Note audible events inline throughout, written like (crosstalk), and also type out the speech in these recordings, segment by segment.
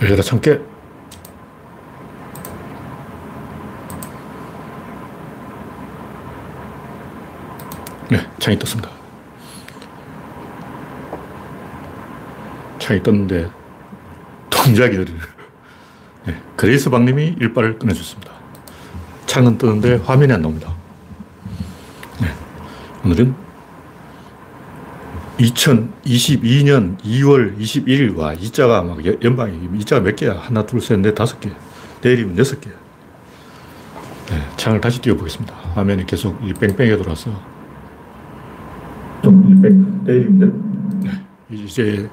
열려라 참깨. 네, 창이 떴습니다. 창이 떴는데 동작이 느리네. 네, 그레이스 박님이 일빠를 끊어줬습니다. 창은 뜨는데 화면이 안 나옵니다. 네, 오늘은 2022년 2월 21일, 와, 이자가 막 연방이, 이자가 몇 개야? 하나, 둘, 셋, 넷, 다섯 개. 내일이면 여섯 개. 네, 창을 다시 띄워보겠습니다. 화면이 계속 이 뺑뺑이가 돌아서. 내일이면 네, 이제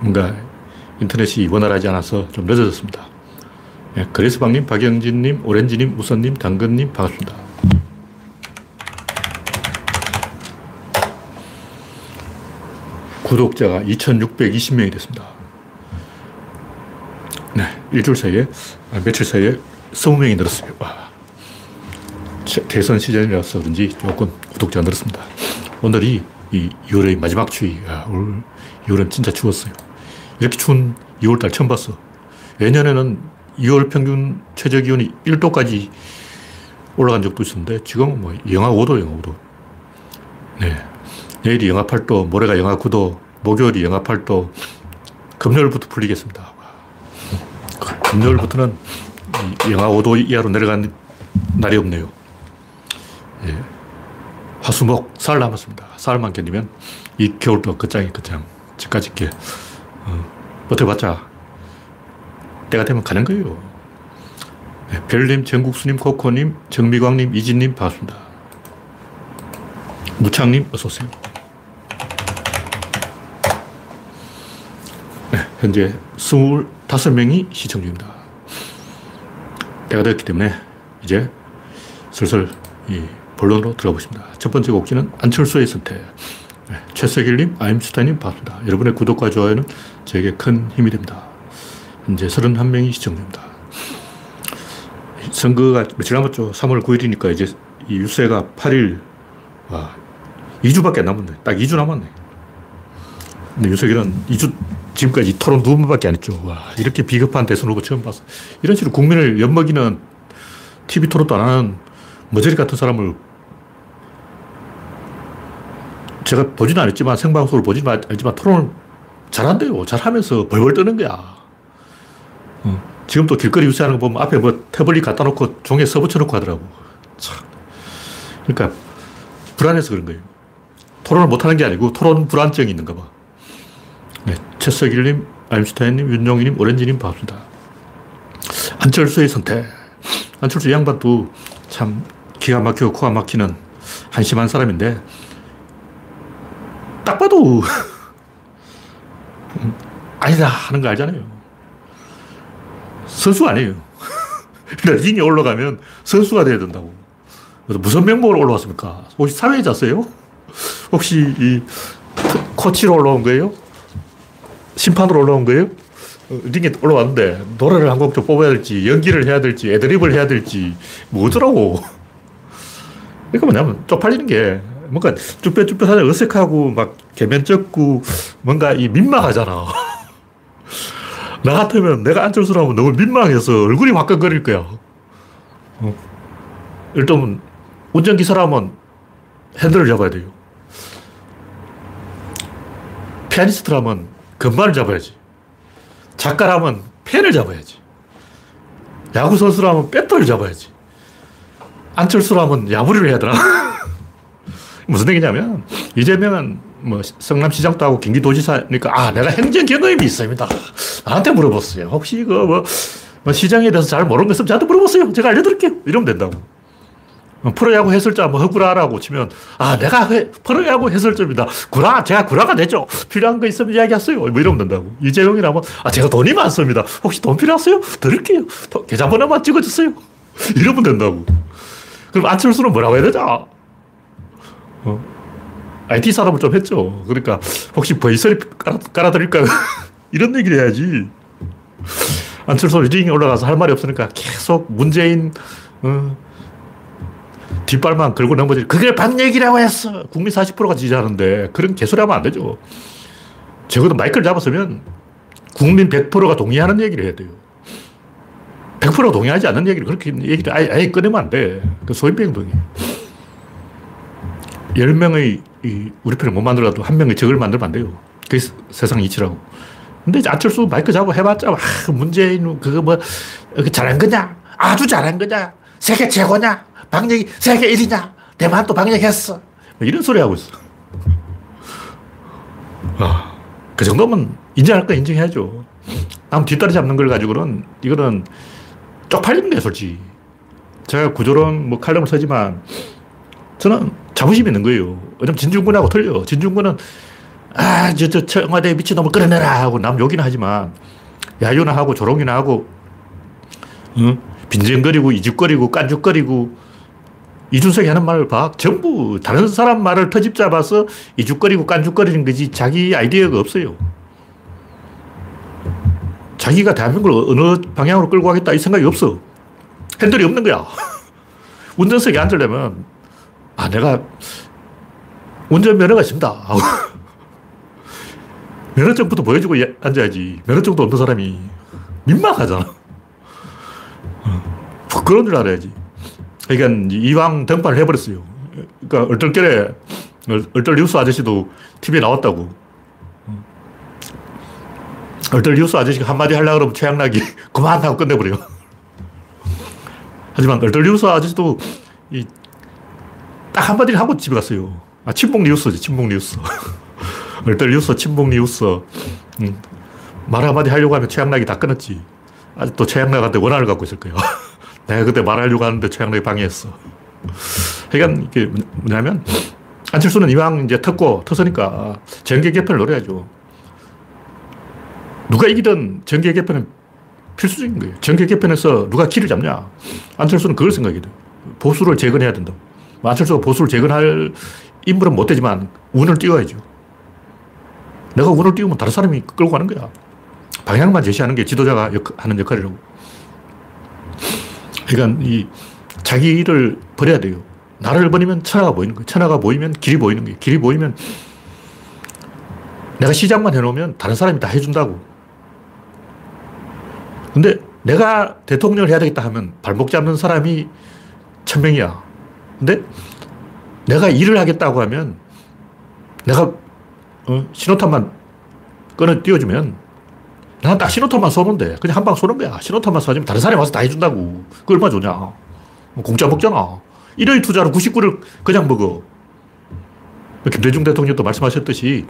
뭔가 인터넷이 원활하지 않아서 좀 늦어졌습니다. 네, 그레스방님, 박영진님, 오렌지님, 우선님, 당근님, 반갑습니다. 구독자가 2,620명이 됐습니다. 네, 일주일 사이에, 아, 며칠 사이에 20명이 늘었어요. 와. 대선 시즌이라서 그런지 조금 구독자가 늘었습니다. 오늘이 이 2월의 마지막 추위. 야, 올 2월은 진짜 추웠어요. 이렇게 추운 2월달 처음 봤어. 예년에는 2월 평균 최저 기온이 1도까지 올라간 적도 있었는데 지금 뭐 영하 5도, 영하 5도. 네. 내일이 영하 8도, 모레가 영하 9도, 목요일이 영하 8도, 금요일부터 풀리겠습니다. 금요일부터는 영하 5도 이하로 내려간 날이 없네요. 예. 화수목, 사흘 남았습니다. 사흘만 견디면 이 겨울도 끝장이 끝장. 집까지 게 어, 버텨봤자 때가 되면 가는 거예요. 네, 별님, 정국수님, 코코님, 정미광님, 이진님 반갑습니다. 무창님 어서 오세요. 현재 25명이 시청 중입니다. 때가 됐기 때문에 이제 슬슬 이 본론으로 들어가 보겠습니다. 첫 번째 곡지는 안철수의 선택. 네, 최석일님, 아임슈타인님 반갑습니다. 여러분의 구독과 좋아요는 저에게 큰 힘이 됩니다. 현재 31명이 시청 중입니다. 선거가 며칠 남았죠. 3월 9일이니까 이제 이 유세가 8일, 와, 2주밖에 안 남았네. 딱 2주 남았네. 근데 윤석열은 2주 지금까지 토론 두 번밖에 안 했죠. 와, 이렇게 비겁한 대선 후보 처음 봤어. 이런 식으로 국민을 엿먹이는 TV 토론도 안 하는 머저리 같은 사람을 제가 보지는 않았지만 생방송을 보지는 않지만 토론을 잘한대요. 잘하면서 벌벌 떠는 거야. 어. 지금 또 길거리 유세하는 거 보면 앞에 뭐 태블릿 갖다 놓고 종이에 써붙여 놓고 하더라고. 참. 그러니까 불안해서 그런 거예요. 토론을 못하는 게 아니고 토론 불안증이 있는가 봐. 네, 최석일님, 아임슈타인님, 윤종희님, 오렌지님 반갑습니다. 안철수의 선택. 안철수 양반도 참 기가 막히고 코가 막히는 한심한 사람인데 딱 봐도 (laughs) 아니다 하는 거 알잖아요. 선수 아니에요. (laughs) 링에 올라가면 선수가 돼야 된다고. 무슨 명목으로 올라왔습니까? 혹시 사회자세요? 혹시 이 코치로 올라온 거예요? 심판으로 올라온 거예요? 어, 링에 올라왔는데 노래를 한 곡 좀 뽑아야 될지 연기를 해야 될지 애드립을 해야 될지 뭐더라고. 그러니까 (laughs) 뭐냐면 쪽팔리는 게 뭔가 쭈뼛쭈뼛하자 어색하고 막 개면쩍고 뭔가 이 민망하잖아. (laughs) 나 같으면 내가 안철수라면 너무 민망해서 얼굴이 화끈거릴 거야. 어. 일단 운전기사라면 핸들을 잡아야 돼요. 피아니스트라면 건반을 잡아야지. 작가라면 펜을 잡아야지. 야구 선수라면 배터를 잡아야지. 안철수라면 야구를 해야 되나? (laughs) 무슨 얘기냐면, 이재명은 뭐 성남시장도 하고 경기도지사니까, 아, 내가 행정 경험이 있습니다. 나한테 물어봤어요. 혹시 이거 뭐, 뭐 시장에 대해서 잘 모르는 거 있으면 저한테 물어보세요. 제가 알려드릴게요. 이러면 된다고. 뭐 프로야구 해설자 뭐 허구라라고 치면 아 내가 해, 프로야구 해설자입니다. 구라 제가 구라가 되죠. 필요한 거 있으면 이야기하세요. 뭐 이러면 된다고. 이재용이라면 아 제가 돈이 많습니다. 혹시 돈 필요하세요? 드릴게요. 계좌번호만 찍어주세요. 이러면 된다고. 그럼 안철수는 뭐라고 해야 되죠? 어. IT 사람을 좀 했죠. 그러니까 혹시 버이설이 깔아, 깔아드릴까요? (laughs) 이런 얘기를 해야지. 안철수 링에 올라가서 할 말이 없으니까 계속 문재인 어, 뒷발만 걸고 넘어지 그게 반 얘기라고 했어. 국민 40%가 지지하는데 그런 개소리 하면 안 되죠. 적어도 마이크를 잡았으면 국민 100%가 동의하는 얘기를 해야 돼요. 100% 동의하지 않는 얘기를 그렇게 얘기를 아예, 아예 꺼내면 안 돼. 그 소인병동이에요. 10명의 우리 편을 못 만들어도 한 명의 적을 만들면 안 돼요. 그게 세상 이치라고. 근데 안철수 마이크 잡고 해봤자, 와, 문재인, 그거 뭐, 잘한 거냐? 아주 잘한 거냐? 세계 최고냐? 방역이 세계 1위냐? 대만도 방역했어. 뭐 이런 소리 하고 있어. 아, 그 정도면 인정할 거 인정해야죠. 남 뒷다리 잡는 걸 가지고는 이거는 쪽팔리는 거예요, 솔직히. 제가 구조론 뭐 칼럼을 쓰지만 저는 자부심 있는 거예요. 왜냐면 진중권하고 틀려. 진중권은 아, 저, 저, 청와대 미친놈을 끌어내라 하고 남 욕이나 하지만 야유나 하고 조롱이나 하고 응? 빈정거리고 이죽거리고 깐죽거리고 이준석이 하는 말을 봐. 전부 다른 사람 말을 터집 잡아서 이죽거리고 깐죽거리는 거지 자기 아이디어가 없어요. 자기가 대한민국을 어느 방향으로 끌고 가겠다 이 생각이 없어. 핸들이 없는 거야. (laughs) 운전석에 앉으려면, 아, 내가 운전면허가 있습니다. (laughs) 면허증부터 보여주고 앉아야지. 면허증도 없는 사람이 민망하잖아. 그런 줄 알아야지. 그러니까 이왕 등판을 해버렸어요. 그러니까 얼떨결에 얼떨 뉴스 아저씨도 TV에 나왔다고. 얼떨 뉴스 아저씨가 한마디 하려고 그러면 최양락이 (laughs) 그만 하고 끝내버려요. 하지만 얼떨 뉴스 아저씨도 딱 한마디를 하고 집에 갔어요. 아, 친북 뉴스지, 친북 뉴스. (laughs) 얼떨 뉴스, 친북 뉴스. 음, 말 한마디 하려고 하면 최양락이 다 끊었지. 아직도 최양락한테 원한을 갖고 있을 거예요. (laughs) 내가 그때 말하려고 하는데 최양락이 방해했어. 그러니까 이게 뭐냐면, 안철수는 이왕 이제 텄고, 텄으니까 정계 개편을 노려야죠. 누가 이기든 정계 개편은 필수적인 거예요. 정계 개편에서 누가 키를 잡냐. 안철수는 그걸 생각해야 돼 보수를 재건해야 된다. 뭐 안철수가 보수를 재건할 인물은 못 되지만 운을 띄워야죠. 내가 운을 띄우면 다른 사람이 끌고 가는 거야. 방향만 제시하는 게 지도자가 역, 하는 역할이라고. 그러니까 이 자기 일을 버려야 돼요. 나를 버리면 천하가 보이는 거예요. 천하가 보이면 길이 보이는 거예요. 길이 보이면 내가 시작만 해놓으면 다른 사람이 다 해준다고. 근데 내가 대통령을 해야 되겠다 하면 발목 잡는 사람이 천 명이야. 근데 내가 일을 하겠다고 하면 내가 어, 신호탄만 끊어 띄워주면 나는 딱 신호탄만 쏘는데 그냥 한 방 쏘는 거야. 신호탄만 쏴주면 다른 사람이 와서 다 해준다고. 그 얼마 좋냐. 뭐 공짜 먹잖아. 1의 투자로 99를 그냥 먹어. 김대중 대통령도 말씀하셨듯이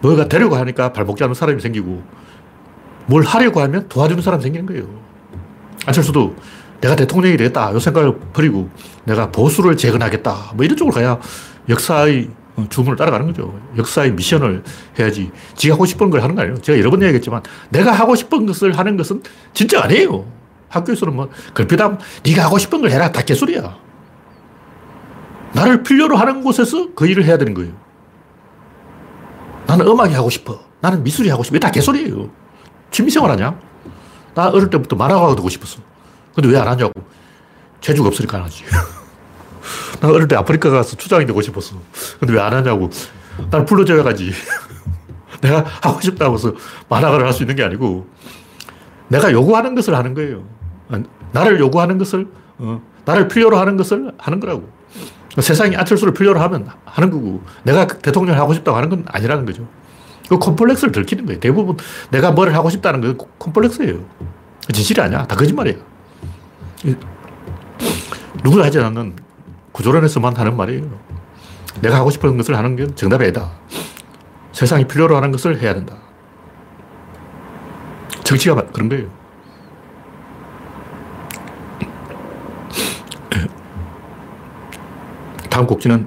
뭐가 되려고 하니까 발목 잡는 사람이 생기고 뭘 하려고 하면 도와주는 사람이 생기는 거예요. 안철수도 내가 대통령이 되겠다. 이 생각을 버리고 내가 보수를 재건하겠다. 뭐 이런 쪽으로 가야 역사의 주문을 따라가는 거죠. 역사의 미션을 해야지. 지가 하고 싶은 걸 하는 거 아니에요. 제가 여러 번 얘기했지만 내가 하고 싶은 것을 하는 것은 진짜 아니에요. 학교에서는 뭐 걸핏하면 네가 하고 싶은 걸 해라. 다 개소리야. 나를 필요로 하는 곳에서 그 일을 해야 되는 거예요. 나는 음악이 하고 싶어. 나는 미술이 하고 싶어. 다 개소리예요. 취미생활 하냐? 나 어릴 때부터 만화가가 되고 싶었어. 근데 왜 안 하냐고. 재주가 없으니까 안 하지. (laughs) 나 어릴 때 아프리카 가서 추장이 되고 싶었어. 근데 왜 안 하냐고. 나를 불러줘야 가지. 내가 하고 싶다고 해서 만화가를 할 수 있는 게 아니고, 내가 요구하는 것을 하는 거예요. 나를 요구하는 것을, 어, 나를 필요로 하는 것을 하는 거라고. 세상이 안철수를 필요로 하면 하는 거고, 내가 대통령을 하고 싶다고 하는 건 아니라는 거죠. 그 콤플렉스를 들키는 거예요. 대부분 내가 뭘 하고 싶다는 건 콤플렉스예요. 진실이 아니야. 다 거짓말이야. 누구나 하지 않는 구조론에서만 하는 말이에요. 내가 하고 싶은 것을 하는 게 정답이 아니다. 세상이 필요로 하는 것을 해야 된다. 정치가 그런 거예요. (clears throat) 다음 곡지는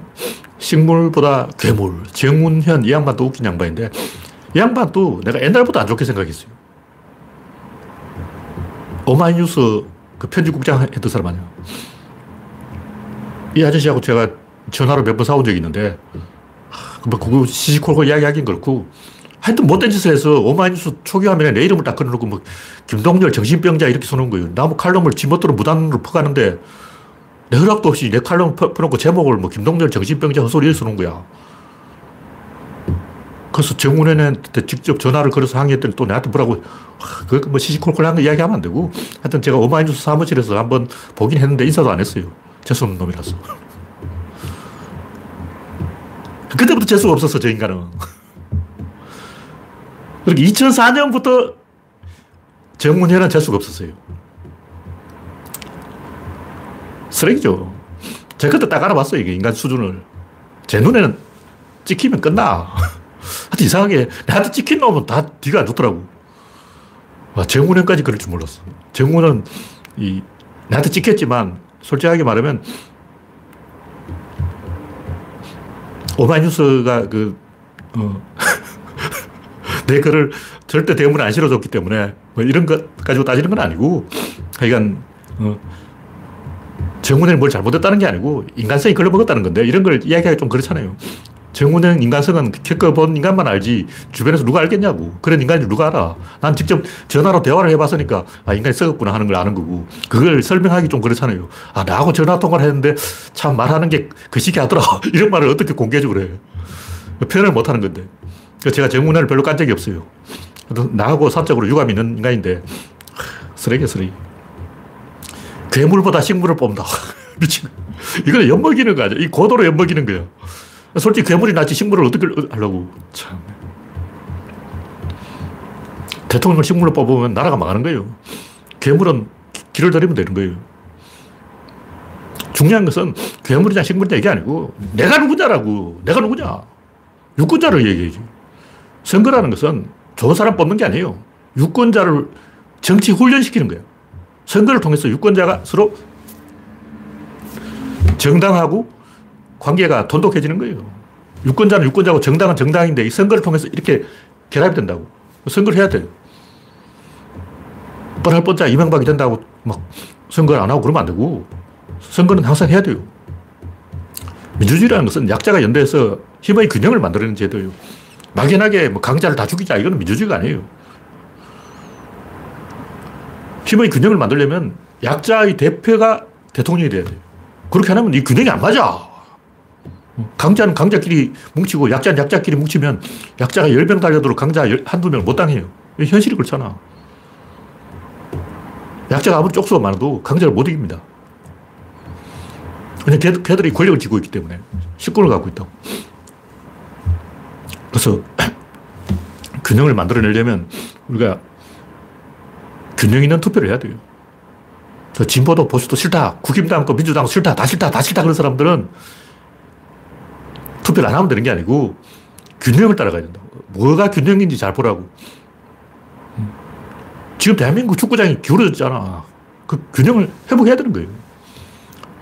식물보다 괴물. 정문현 이 양반도 웃긴 양반인데 이 양반도 내가 옛날부터 안 좋게 생각했어요. 오마이뉴스 그 편집국장 했던 사람 아니야. 이 아저씨하고 제가 전화로 몇 번 싸운 적이 있는데 뭐 그거 시시콜콜 이야기하긴 그렇고 하여튼 못된 짓을 해서 오마이뉴스 초기 화면에 내 이름을 딱 걸어놓고 뭐 김동열 정신병자 이렇게 써놓은 거예요. 나무 칼럼을 지멋대로 무단으로 퍼가는데 내 허락도 없이 내 칼럼 퍼놓고 제목을 뭐 김동열 정신병자 헛소리 써놓은 거야. 그래서 정운현한테 직접 전화를 걸어서 항의했더니 또 나한테 뭐라고, 그뭐 시시콜콜한 거 이야기하면 안 되고, 하여튼 제가 오마이뉴스 사무실에서 한번 보긴 했는데 인사도 안 했어요. 재수없는 놈이라서. 그때부터 재수가 없었어, 저 인간은. 그렇게 2004년부터 정문현은 재수가 없었어요. 쓰레기죠. 제가 그때 딱 알아봤어요, 이게 인간 수준을. 제 눈에는 찍히면 끝나. (laughs) 하여튼 이상하게 나한테 찍힌 놈은 다 뒤가 안 좋더라고. 와, 정훈현까지 그럴 줄 몰랐어. 정훈은 이, 나한테 찍혔지만 솔직하게 말하면 오마이뉴스가 그, 어, (laughs) 내 글을 절대 대문에 안 실어줬기 때문에 뭐 이런 것 가지고 따지는 건 아니고 하여간, 어, 정훈이는 뭘 잘못했다는 게 아니고 인간성이 걸려먹었다는 건데 이런 걸 이야기하기 좀 그렇잖아요. 정훈의 인간성은 겪어본 인간만 알지 주변에서 누가 알겠냐고. 그런 인간이 누가 알아. 난 직접 전화로 대화를 해봤으니까 아, 인간이 썩었구나 하는 걸 아는 거고. 그걸 설명하기 좀 그렇잖아요. 아, 나하고 전화 통화를 했는데 참 말하는 게 그 시기 하더라. (laughs) 이런 말을 어떻게 공개적으로 해. 표현을 못 하는 건데. 제가 정훈을 별로 깐 적이 없어요. 나하고 사적으로 유감이 있는 인간인데 쓰레기 쓰레기. 괴물보다 식물을 뽑는다. (laughs) 미친. 이거는 엿먹이는 거 아니야. 이 고도로 엿먹이는 거야. 솔직히 괴물이 낫지 식물을 어떻게 하려고. 참. 대통령을 식물로 뽑으면 나라가 망하는 거예요. 괴물은 길을 들이면 되는 거예요. 중요한 것은 괴물이냐 식물이냐 이게 아니고 내가 누구냐라고. 내가 누구냐. 유권자를 얘기해야지. 선거라는 것은 좋은 사람 뽑는 게 아니에요. 유권자를 정치 훈련시키는 거예요. 선거를 통해서 유권자가 서로 정당하고 관계가 돈독해지는 거예요. 유권자는 유권자고 정당은 정당인데 이 선거를 통해서 이렇게 결합이 된다고. 선거를 해야 돼요. 뻔할 뻔짜 이명박이 된다고 막 선거를 안 하고 그러면 안 되고 선거는 항상 해야 돼요. 민주주의라는 것은 약자가 연대해서 힘의 균형을 만들어내는 제도예요. 막연하게 뭐 강자를 다 죽이자 이거는 민주주의가 아니에요. 힘의 균형을 만들려면 약자의 대표가 대통령이 돼야 돼요. 그렇게 하면 이 균형이 안 맞아. 강자는 강자끼리 뭉치고 약자는 약자끼리 뭉치면 약자가 10명 달려도 강자 한두 명을 못 당해요. 현실이 그렇잖아. 약자가 아무리 쪽수가 많아도 강자를 못 이깁니다. 그냥 걔, 걔들이 권력을 쥐고 있기 때문에 식권을 갖고 있다고. 그래서 (clears throat) 균형을 만들어내려면 우리가 균형 있는 투표를 해야 돼요. 저 진보도 보수도 싫다. 국힘당도 민주당도 싫다. 다 싫다. 다 싫다. 그런 사람들은 투표를 안 하면 되는 게 아니고 균형을 따라가야 된다. 뭐가 균형인지 잘 보라고. 지금 대한민국 축구장이 기울어졌잖아. 그 균형을 회복해야 되는 거예요.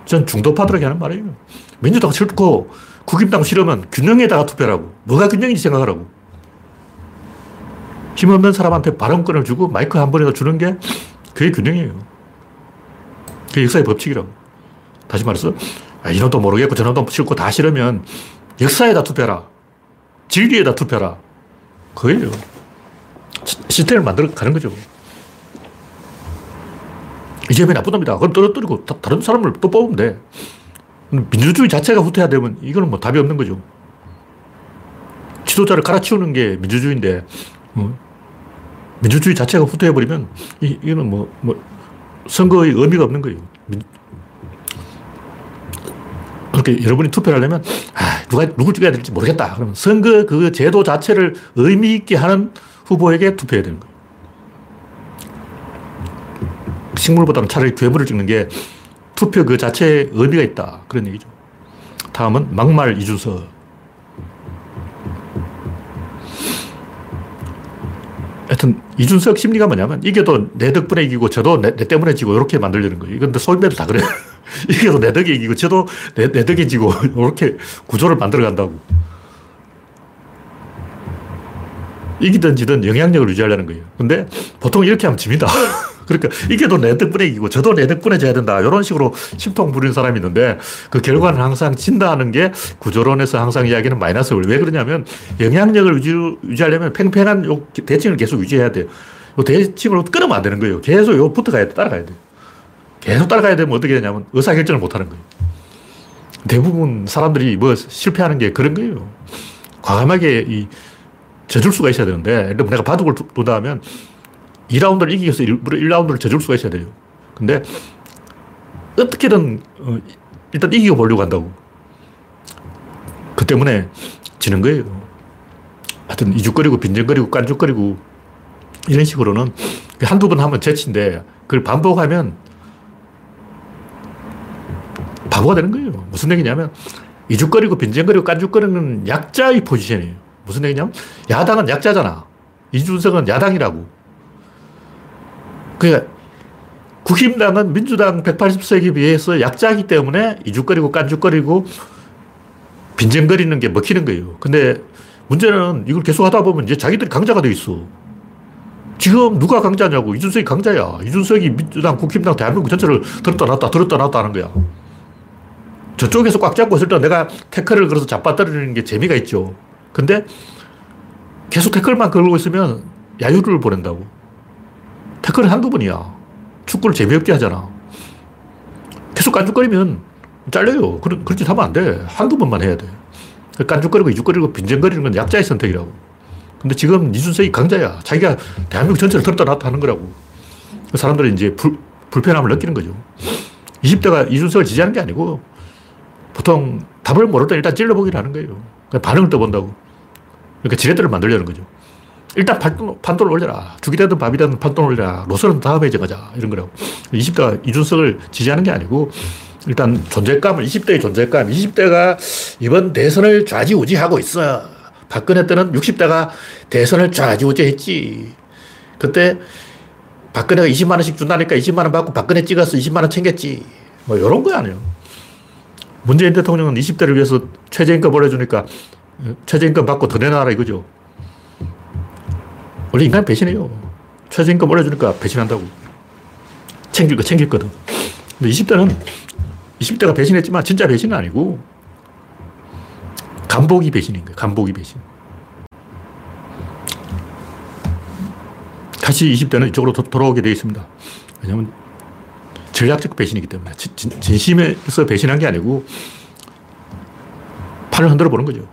전 중도파들에게 하는 말이에요. 민주당 싫고 국힘당 싫으면 균형에다가 투표라고. 뭐가 균형인지 생각하라고. 힘없는 사람한테 발언권을 주고 마이크 한 번이라도 주는 게 그게 균형이에요. 그게 역사의 법칙이라고. 다시 말해서 아, 이놈도 모르겠고 저놈도 싫고 다 싫으면 역사에다 투표해라. 진리에다 투표해라. 그거예요. 시스템을 만들어 가는 거죠. 이재명이 나쁜 놈이다. 그럼 떨어뜨리고 다 른 사람을 또 뽑으면 돼. 민주주의 자체가 후퇴화되면 이거는 뭐 답이 없는 거죠. 지도자를 갈아치우는 게 민주주의인데, 어? 민주주의 자체가 후퇴해버리면 이, 이거는 뭐, 뭐, 선거의 의미가 없는 거예요. 그렇게 여러분이 투표를 하려면, 아, 누가, 누굴 찍어야 될지 모르겠다. 그러면 선거 그 제도 자체를 의미있게 하는 후보에게 투표해야 되는 거예요. 식물보다는 차라리 괴물을 찍는 게 투표 그 자체에 의미가 있다. 그런 얘기죠. 다음은 막말 이준석. 하여튼 이준석 심리가 뭐냐면 이게도 내 덕분에 이기고 저도 내, 내 때문에 지고 이렇게 만들려는 거예요. 이건 소인배도 다 그래요. 이게도 내 덕에 이기고 저도 내, 내 덕에 지고 (laughs) 이렇게 구조를 만들어 간다고. 이기든 지든 영향력을 유지하려는 거예요. 근데 보통 이렇게 하면 집니다. (laughs) 그러니까 이게도 내 덕분에 이기고 저도 내 덕분에 져야 된다. 이런 식으로 심통 부리는 사람이 있는데 그 결과는 항상 진다는 게 구조론에서 항상 이야기는 마이너스. 왜 그러냐면 영향력을 유지, 유지하려면 팽팽한 요 대칭을 계속 유지해야 돼요. 요 대칭을 끊으면 안 되는 거예요. 계속 요 붙어가야 돼. 따라가야 돼. 계속 따라가야 되면 어떻게 되냐면 의사결정을 못 하는 거예요. 대부분 사람들이 뭐 실패하는 게 그런 거예요. 과감하게 이 져줄 수가 있어야 되는데, 내가 바둑을 두다 하면 2라운드를 이기기 위해서 일부러 1라운드를 져줄 수가 있어야 돼요. 근데 어떻게든 어, 일단 이기고 보려고 한다고. 그 때문에 지는 거예요. 하여튼 이죽거리고 빈정거리고 깐죽거리고 이런 식으로는 한두 번 하면 재치인데 그걸 반복하면 바보가 되는 거예요. 무슨 얘기냐면 이죽거리고 빈정거리고 깐죽거리는 약자의 포지션이에요. 무슨 얘기냐면 야당은 약자잖아. 이준석은 야당이라고. 그러니까 국힘당은 민주당 180석에 비해서 약자이기 때문에 이죽거리고 깐죽거리고 빈정거리는 게 먹히는 거예요. 근데 문제는 이걸 계속 하다 보면 이제 자기들이 강자가 돼 있어. 지금 누가 강자냐고. 이준석이 강자야. 이준석이 민주당, 국힘당, 대한민국 전체를 들었다 놨다, 들었다 놨다 하는 거야. 저쪽에서 꽉 잡고 있을 때 내가 태클을 걸어서 잡아떨어지는 게 재미가 있죠. 근데 계속 태클만 걸고 있으면 야유를 보낸다고. 태클은 한두 번이야. 축구를 재미없게 하잖아. 계속 깐죽거리면 잘려요. 그런, 그런 짓 하면 안 돼. 한두 번만 해야 돼. 깐죽거리고 이죽거리고 빈정거리는 건 약자의 선택이라고. 근데 지금 이준석이 강자야. 자기가 대한민국 전체를 들었다 놨다 하는 거라고. 그 사람들이 이제 불, 불편함을 느끼는 거죠. 20대가 이준석을 지지하는 게 아니고 보통 답을 모를 때 일단 찔러보기를 하는 거예요. 반응을 떠본다고. 그러니까 지렛대를 만들려는 거죠. 일단 판돈, 판돈을 올려라. 죽이 되든 밥이 되든 판돈을 올려라. 노선은 다음에 정하자. 이런 거라고. 20대가 이준석을 지지하는 게 아니고 일단 존재감을, 20대의 존재감, 20대가 이번 대선을 좌지우지하고 있어. 박근혜 때는 60대가 대선을 좌지우지했지. 그때 박근혜가 20만 원씩 준다니까 20만 원 받고 박근혜 찍어서 20만 원 챙겼지. 뭐 이런 거 아니에요. 문재인 대통령은 20대를 위해서 최저임금 올려주니까 최저임금 받고 더 내놔라 이거죠. 원래 인간 배신해요. 최저임금 올려주니까 배신한다고. 챙길 거 챙겼거든. 근데 20대는 20대가 배신했지만 진짜 배신은 아니고 간복이 배신인 거예요. 간복이 배신. 다시 20대는 이쪽으로 도, 돌아오게 되어 있습니다. 왜냐하면 전략적 배신이기 때문에 진, 진심에서 배신한 게 아니고 판을 흔들어 보는 거죠.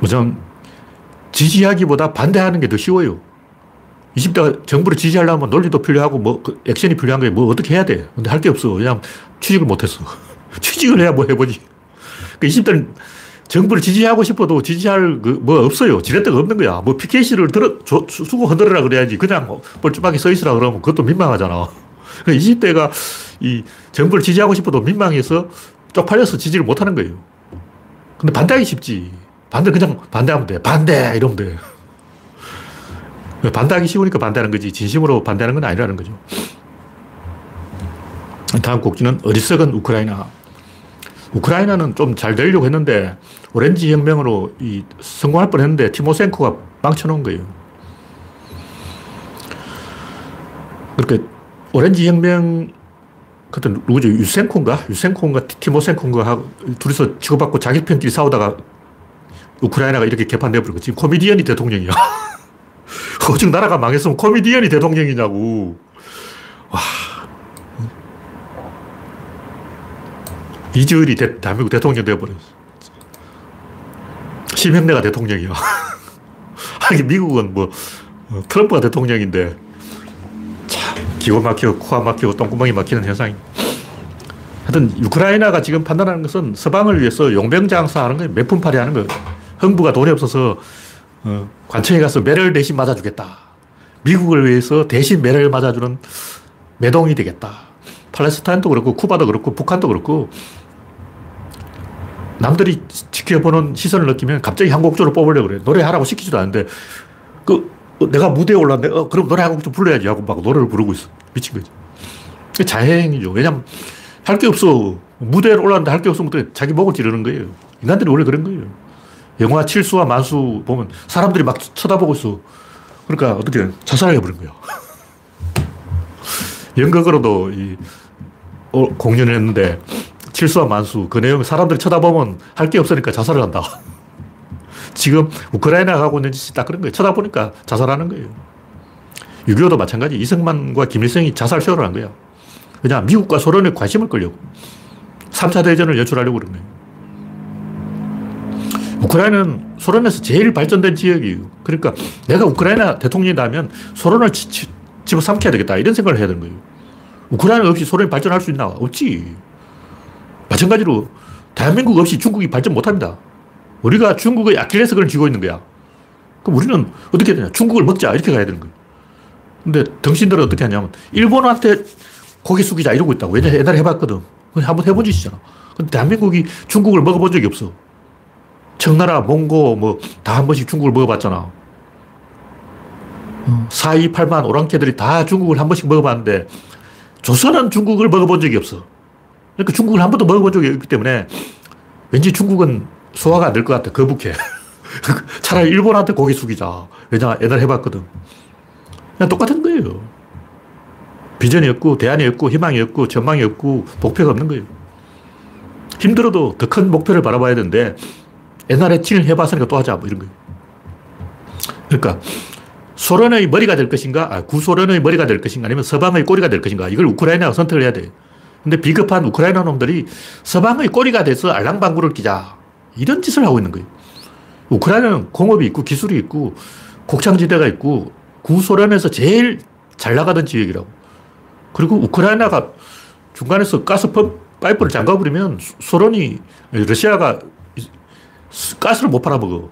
우선 지지하기보다 반대하는 게 더 쉬워요. 20대가 정부를 지지하려면 논리도 필요하고 뭐 그 액션이 필요한 거예요. 뭐 어떻게 해야 돼. 근데 할 게 없어. 그냥 취직을 못 했어. (laughs) 취직을 해야 뭐 해보지. 그 20대는 정부를 지지하고 싶어도 지지할 그 뭐 없어요. 지렛대가 없는 거야. 뭐 PKC를 들어, 조, 수고 흔들어라 그래야지. 그냥 뭐 뻘쭘하게 서 있으라 그러면 그것도 민망하잖아. 20대가 (laughs) 그러니까 이 정부를 지지하고 싶어도 민망해서 쪽팔려서 지지를 못 하는 거예요. 근데 반대하기 쉽지. 반대 그냥 반대하면 돼. 반대! 이러면 돼. 반대하기 쉬우니까 반대하는 거지. 진심으로 반대하는 건 아니라는 거죠. 다음 곡지는 어리석은 우크라이나. 우크라이나는 좀 잘 되려고 했는데 오렌지 혁명으로 이 성공할 뻔 했는데 티모센코가 망쳐놓은 거예요. 그렇게 오렌지 혁명 그때 누구죠? 유센코인가? 유센코인가? 티모센코인가? 둘이서 치고받고 자기 편끼리 싸우다가 우크라이나가 이렇게 개판돼버리고 지금 코미디언이 대통령이야. (laughs) 오직 나라가 망했으면 코미디언이 대통령이냐고. 와. 이주일이 대, 한민국 대통령 되어버렸어. 심형래가 대통령이야. (laughs) 하긴 미국은 뭐, 어, 트럼프가 대통령인데, 참, 기가 막히고, 코가 막히고, 똥구멍이 막히는 현상이. 하여튼, 우크라이나가 지금 판단하는 것은 서방을 위해서 용병 장사 하는 거예요. 몇푼팔이 하는 거예요. 흥부가 돈이 없어서 어, 관청에 가서 매를 대신 맞아주겠다. 미국을 위해서 대신 매를 맞아주는 매동이 되겠다. 팔레스타인도 그렇고 쿠바도 그렇고 북한도 그렇고 남들이 지켜보는 시선을 느끼면 갑자기 한 곡조를 뽑으려고 그래. 노래하라고 시키지도 않는데 그 어, 내가 무대에 올랐는데 어, 그럼 노래 한 곡 좀 불러야지 하고 막 노래를 부르고 있어. 미친 거지. 자해행위죠. 왜냐면 할 게 없어. 무대에 올랐는데 할 게 없으면 자기 목을 찌르는 거예요. 인간들이 원래 그런 거예요. 영화 칠수와 만수 보면 사람들이 막 쳐다보고 있어. 그러니까 어떻게 자살을 해버린 거야. (laughs) 연극으로도 이, 어, 공연을 했는데 칠수와 만수 그 내용 사람들이 쳐다보면 할 게 없으니까 자살을 한다. (laughs) 지금 우크라이나가 하고 있는 짓이 딱 그런 거예요. 쳐다보니까 자살하는 거예요. 6.25도 마찬가지. 이승만과 김일성이 자살 쇼를 한 거야. 그냥 미국과 소련에 관심을 끌려고. 3차 대전을 연출하려고 그런 거예요. 우크라이나는 소련에서 제일 발전된 지역이에요. 그러니까 내가 우크라이나 대통령이라면 소련을 집어삼켜야 되겠다. 이런 생각을 해야 되는 거예요. 우크라이나 없이 소련이 발전할 수 있나? 없지. 마찬가지로 대한민국 없이 중국이 발전 못 합니다. 우리가 중국의 아킬레스건을 쥐고 있는 거야. 그럼 우리는 어떻게 되냐? 중국을 먹자. 이렇게 가야 되는 거예요. 근데 당신들은 어떻게 하냐면, 일본한테 고개 숙이자 이러고 있다고. 왜냐 옛날에 해봤거든. 한번 해본 짓이잖아. 근데 대한민국이 중국을 먹어본 적이 없어. 청나라, 몽고, 뭐, 다 한 번씩 중국을 먹어봤잖아. 4, 2, 8만 오랑캐들이 다 중국을 한 번씩 먹어봤는데, 조선은 중국을 먹어본 적이 없어. 그러니까 중국을 한 번도 먹어본 적이 없기 때문에, 왠지 중국은 소화가 안 될 것 같아. 거북해. (laughs) 차라리 일본한테 고개 숙이자. 왜냐, 옛날에 해봤거든. 그냥 똑같은 거예요. 비전이 없고, 대안이 없고, 희망이 없고, 전망이 없고, 목표가 없는 거예요. 힘들어도 더 큰 목표를 바라봐야 되는데, 옛날에 칠 해봤으니까 또 하자. 뭐 이런 거예요. 그러니까, 소련의 머리가 될 것인가, 아, 구소련의 머리가 될 것인가, 아니면 서방의 꼬리가 될 것인가, 이걸 우크라이나가 선택을 해야 돼. 근데 비겁한 우크라이나 놈들이 서방의 꼬리가 돼서 알랑방구를 끼자. 이런 짓을 하고 있는 거예요. 우크라이나는 공업이 있고 기술이 있고 곡창지대가 있고 구소련에서 제일 잘 나가던 지역이라고. 그리고 우크라이나가 중간에서 가스 파이프를 잠가버리면 소련이, 러시아가 가스를 못 팔아먹어.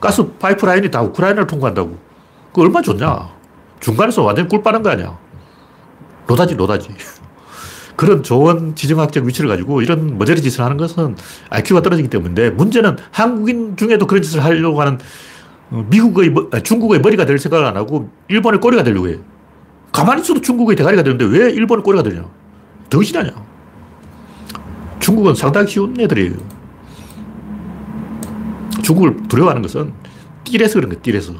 가스 파이프라인이 다 우크라이나를 통과한다고. 그 얼마 좋냐. 중간에서 완전히 꿀 빠는 거 아니야. 로다지, 로다지. 그런 좋은 지정학적 위치를 가지고 이런 머저리 짓을 하는 것은 IQ가 떨어지기 때문인데 문제는 한국인 중에도 그런 짓을 하려고 하는 어, 미국의, 중국의 머리가 될 생각을 안 하고 일본의 꼬리가 되려고 해. 가만히 있어도 중국의 대가리가 되는데 왜 일본의 꼬리가 되냐? 덩신하냐? 중국은 상당히 쉬운 애들이에요. 중국을 두려워하는 것은 띠래서 그런 거예요, 띠래서.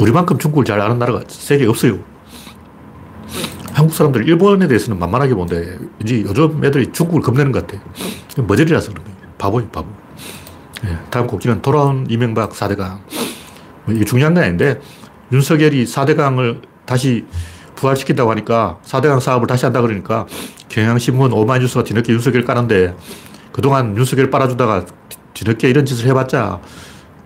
우리만큼 중국을 잘 아는 나라가 세계에 없어요. 한국 사람들 일본에 대해서는 만만하게 보는데 이제 요즘 애들이 중국을 겁내는 것 같아. 머저리라서 그런 거예요. 바보예요, 바보. 네, 다음 곡지는 돌아온 이명박 4대강. 뭐 이게 중요한 건 아닌데 윤석열이 4대강을 다시 부활시킨다고 하니까 4대강 사업을 다시 한다 그러니까 경향신문 오마이뉴스가 뒤늦게 윤석열 까는데 그동안 윤석열 빨아주다가 뒤늦게 이런 짓을 해봤자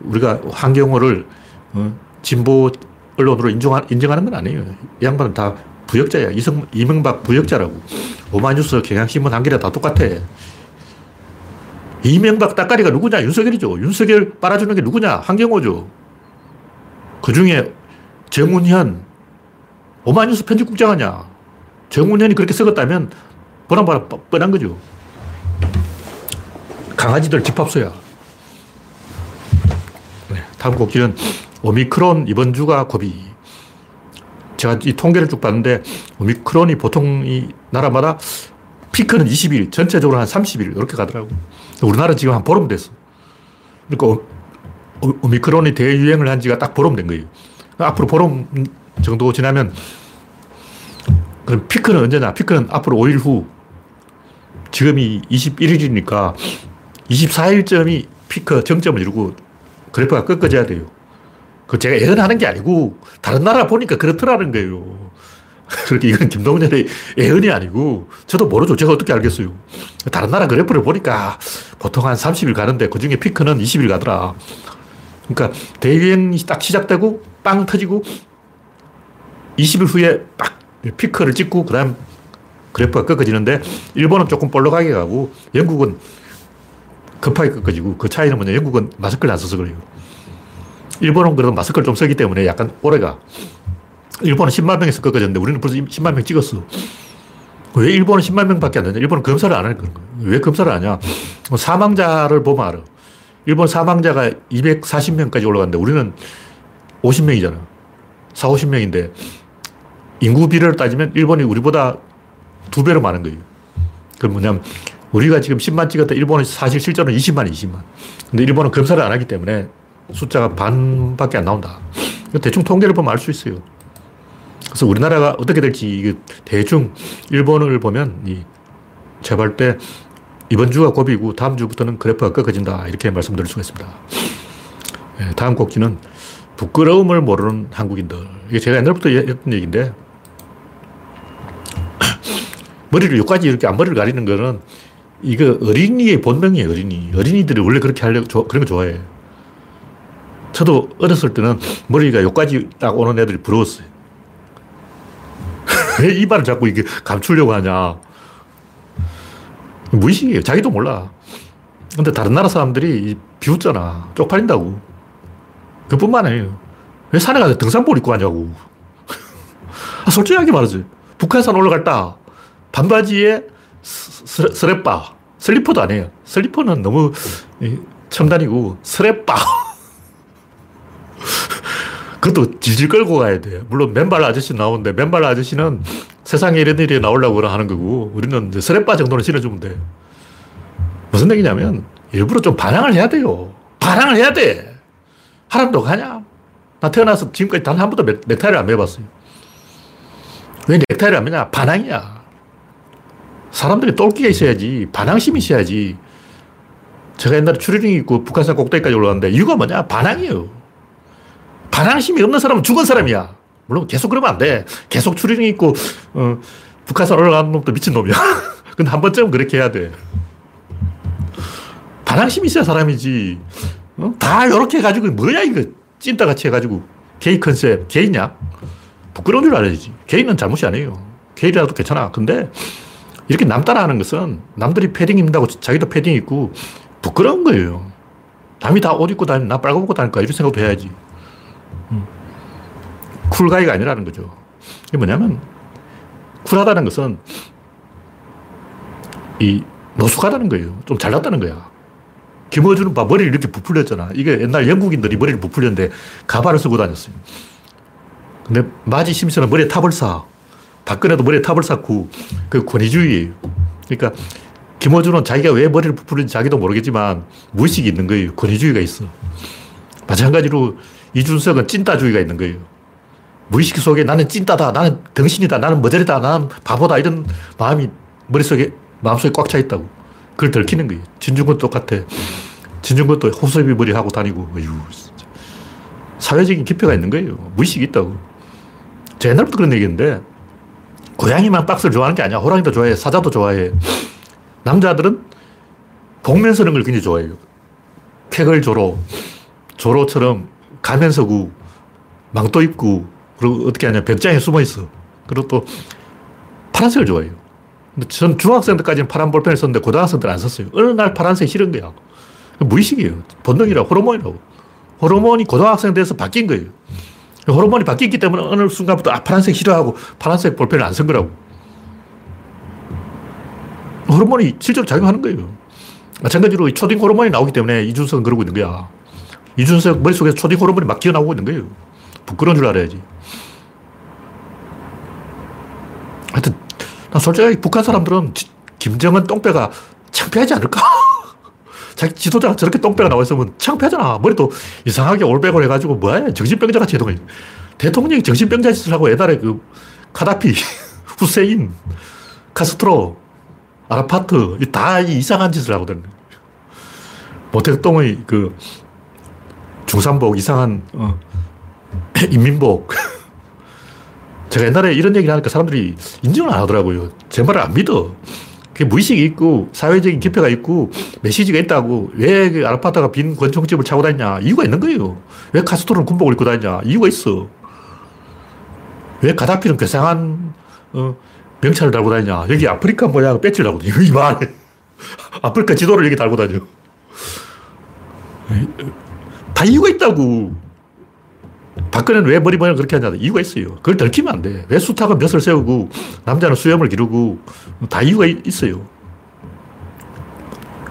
우리가 환경호를 어, 진보 언론으로 인정하, 인정하는 건 아니에요. 이 양반은 다 부역자야. 이성, 이명박 부역자라고. 오마이뉴스, 경향신문, 한겨레 다 똑같아. 이명박 따까리가 누구냐? 윤석열이죠. 윤석열 빨아주는 게 누구냐? 한경호죠. 그 중에 정운현, 오마이뉴스 편집국장 하냐? 정운현이 그렇게 썩었다면 보나마나 뻔한 거죠. 강아지들 집합소야. 네, 다음 곡지는 오미크론 이번 주가 고비. 제가 이 통계를 쭉 봤는데 오미크론이 보통 이 나라마다 피크는 20일, 전체적으로 한 30일 이렇게 가더라고. 우리나라 지금 한 보름 됐어. 그러니까 오, 미크론이 대유행을 한 지가 딱 보름 된 거예요. 앞으로 보름 정도 지나면 그럼 피크는 언제냐? 피크는 앞으로 5일 후. 지금이 21일이니까 24일쯤이 피크 정점을 이루고 그래프가 꺾어져야 돼요. 그 제가 예언하는 게 아니고 다른 나라 보니까 그렇더라는 거예요. (laughs) 그렇게 이건 김동연의 예언이 아니고 저도 모르죠. 제가 어떻게 알겠어요. 다른 나라 그래프를 보니까 보통 한 30일 가는데 그 중에 피크는 20일 가더라. 그러니까 대유행이 딱 시작되고 빵 터지고 20일 후에 딱 피크를 찍고 그 다음 그래프가 꺾어지는데 일본은 조금 볼록하게 가고 영국은 급하게 꺾어지고 그 차이는 뭐냐 영국은 마스크를 안 써서 그래요. 일본은 그래도 마스크를 좀 쓰기 때문에 약간 오래가. 일본은 10만 명에서 꺾어졌는데 우리는 벌써 10만 명 찍었어. 왜 일본은 10만 명밖에 안 되냐? 일본은 검사를 안 하는 거예요. 왜 검사를 안 하냐? 사망자를 보면 알아. 일본 사망자가 240명까지 올라갔는데 우리는 50명이잖아. 4, 50명인데 인구 비례를 따지면 일본이 우리보다 두 배로 많은 거예요. 그럼 뭐냐면 우리가 지금 10만 찍었다 일본은 사실 실제로는 20만, 20만. 근데 일본은 검사를 안 하기 때문에 숫자가 반밖에 안 나온다. 대충 통계를 보면 알 수 있어요. 그래서 우리나라가 어떻게 될지 대충 일본을 보면 이 제발 때 이번 주가 고비고 다음 주부터는 그래프가 꺾어진다 이렇게 말씀드릴 수가 있습니다. 네, 다음 곡지는 부끄러움을 모르는 한국인들. 이게 제가 옛날부터 했던 얘기인데 (coughs) 머리를 여기까지 이렇게 앞머리를 가리는 거는 이거 어린이의 본능이에요, 어린이. 어린이들이 원래 그렇게 하려고, 그런 거 좋아해. 저도 어렸을 때는 머리가 여기까지 딱 오는 애들이 부러웠어요. (laughs) 왜 이발을 자꾸 이게 감추려고 하냐. 무의식이에요. 자기도 몰라. 근데 다른 나라 사람들이 비웃잖아. 쪽팔린다고. 그뿐만 아니에요. 왜 산에 가서 등산복 입고 가냐고. (laughs) 아, 솔직하게 말하지. 북한산 올라갈 때 반바지에 스, 스레빠. 슬리퍼도 아니에요. 슬리퍼는 너무 첨단이고, 스레빠. (laughs) 그것도 질질 끌고 가야 돼. 물론 맨발 아저씨 나오는데, 맨발 아저씨는 세상에 이런 일이 나오려고 하는 거고, 우리는 이제 스레빠 정도는 신어주면 돼. 무슨 얘기냐면, 일부러 좀 반항을 해야 돼요. 반항을 해야 돼. 하람도 가냐? 나 태어나서 지금까지 단 한 번도 넥타이를 안 매봤어요. 왜 넥타이를 안 매냐? 반항이야. 사람들이 똘끼가 있어야지. 반항심이 있어야지. 제가 옛날에 추리닝 입고 북한산 꼭대기까지 올라갔는데 이유가 뭐냐? 반항이에요. 반항심이 없는 사람은 죽은 사람이야. 물론 계속 그러면 안 돼. 계속 추리닝 입고 어, 북한산 올라가는 놈도 미친 놈이야. (laughs) 근데 한 번쯤은 그렇게 해야 돼. 반항심이 있어야 사람이지. 어? 다 이렇게 해가지고 뭐야 이거 찐따같이 해가지고 게이 컨셉 게이냐? 부끄러운 줄 알아야지. 게이는 잘못이 아니에요. 게이라도 괜찮아. 근데 이렇게 남 따라하는 것은 남들이 패딩 입는다고 자기도 패딩 입고 부끄러운 거예요. 남이 다 옷 입고 다니는 나 빨간 옷 입고 다닐까 이런 생각도 해야지. 음. 쿨가이가 아니라는 거죠. 이게 뭐냐면 쿨하다는 것은 이 노숙하다는 거예요. 좀 잘났다는 거야. 김어준은 봐, 머리를 이렇게 부풀렸잖아. 이게 옛날 영국인들이 머리를 부풀렸는데 가발을 쓰고 다녔어요. 근데 마지 심슨은 머리에 탑을 쌓아. 박근혜도 머리에 탑을 쌓고 그 권위주의예요. 그러니까 김어준은 자기가 왜 머리를 부풀린지 자기도 모르겠지만 무의식이 있는 거예요. 권위주의가 있어. 마찬가지로 이준석은 찐따주의가 있는 거예요. 무의식 속에 나는 찐따다, 나는 덩신이다, 나는 머저리다, 나는 바보다 이런 마음이 머릿속에, 마음속에 꽉 차 있다고. 그걸 들키는 거예요. 진중권 똑같아. 진중권도 호수비 머리 하고 다니고, 어휴, 사회적인 기표가 있는 거예요. 무의식이 있다고. 제 옛날부터 그런 얘기인데, 고양이만 박스를 좋아하는 게 아니야. 호랑이도 좋아해. 사자도 좋아해. 남자들은 복면 서는 걸 굉장히 좋아해요. 쾌걸 조로. 조로처럼 가면서고, 망토 입고, 그리고 어떻게 하냐. 벽장에 숨어 있어. 그리고 또 파란색을 좋아해요. 근데 전 중학생 때까지는 파란 볼펜을 썼는데 고등학생들은 안 썼어요. 어느 날 파란색이 싫은 거야. 무의식이에요. 본능이라고, 호르몬이라고. 호르몬이 고등학생 돼서 바뀐 거예요. 호르몬이 바뀌기 때문에 어느 순간부터 아, 파란색 싫어하고 파란색 볼펜을 안 쓴 거라고. 호르몬이 실제로 작용하는 거예요. 마찬가지로 초딩 호르몬이 나오기 때문에 이준석은 그러고 있는 거야. 이준석 머릿속에서 초딩 호르몬이 막 기어나오고 있는 거예요. 부끄러운 줄 알아야지. 하여튼, 난 솔직히 북한 사람들은 김정은 똥배가 창피하지 않을까? (laughs) 자기 지도자가 저렇게 똥배가 나와 있으면 창피하잖아. 머리도 이상하게 올백을 해가지고 뭐야. 정신병자 같이 해동해. 대통령이 정신병자 짓을 하고 옛날에 그 카다피, (laughs) 후세인, 카스트로, 아라파트, 다 이상한 짓을 하거든. 모택동의 그 중산복, 이상한, 어, (clears throat) 인민복. (laughs) 제가 옛날에 이런 얘기를 하니까 사람들이 인정을 안 하더라고요. 제 말을 안 믿어. 그게 무의식이 있고 사회적인 기표가 있고 메시지가 있다고 왜 그 아르파타가 빈 권총집을 차고 다니냐 이유가 있는 거예요. 왜 카스토로는 군복을 입고 다니냐 이유가 있어. 왜 가다피는 괴상한 어, 명찰을 달고 다니냐 여기 아프리카 모양 배지를 달고 다니냐 이 말. 아프리카 지도를 여기 달고 다녀. 다 이유가 있다고. 박근혜는 왜 머리 모양 그렇게 하냐. 이유가 있어요. 그걸 들키면 안 돼. 왜 수탉은 몇 을 세우고, 남자는 수염을 기르고, 다 이유가 있어요.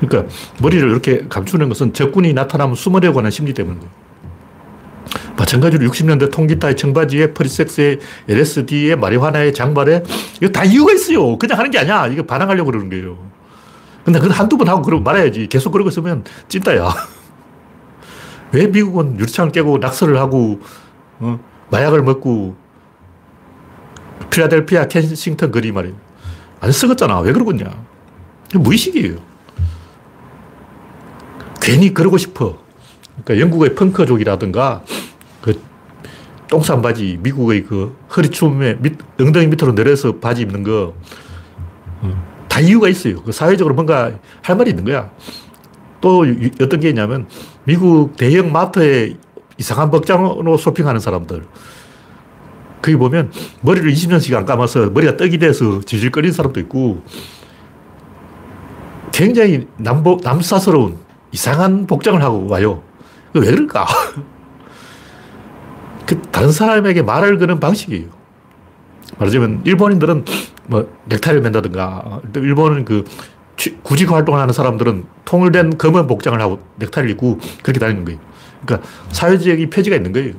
그러니까, 머리를 이렇게 감추는 것은 적군이 나타나면 숨으려고 하는 심리 때문이에요. 마찬가지로 60년대 통기타의 청바지에 프리섹스에 LSD에 마리화나에 장발에, 이거 다 이유가 있어요. 그냥 하는 게 아니야. 이거 반항하려고 그러는 거예요. 근데 그걸 한두 번 하고 말아야지. 계속 그러고 있으면 찐따야. 왜 미국은 유리창을 깨고 낙서를 하고 어, 마약을 먹고 필라델피아 켄싱턴 거리 말이에요. 안 썩었잖아. 왜 그러고 있냐. 무의식이에요. 괜히 그러고 싶어. 그러니까 영국의 펑커족이라든가 그 똥싼 바지, 미국의 그 허리춤에 밑, 엉덩이 밑으로 내려서 바지 입는 거, 어, 이유가 있어요. 그 사회적으로 뭔가 할 말이 있는 거야. 또 어떤 게 있냐면 미국 대형 마트에 이상한 복장으로 쇼핑하는 사람들. 거기 보면 머리를 20년씩 안 감아서 머리가 떡이 돼서 질질거리는 사람도 있고 굉장히 남복, 남사스러운 이상한 복장을 하고 와요. 왜 그럴까? (laughs) 그 다른 사람에게 말을 거는 방식이에요. 말하자면 일본인들은 뭐 넥타이를 맨다든가 일본은 그 구직 활동을 하는 사람들은 통을 된 검은 복장을 하고 넥타이를 입고 그렇게 다니는 거예요. 그러니까 사회적인 표지가 있는 거예요.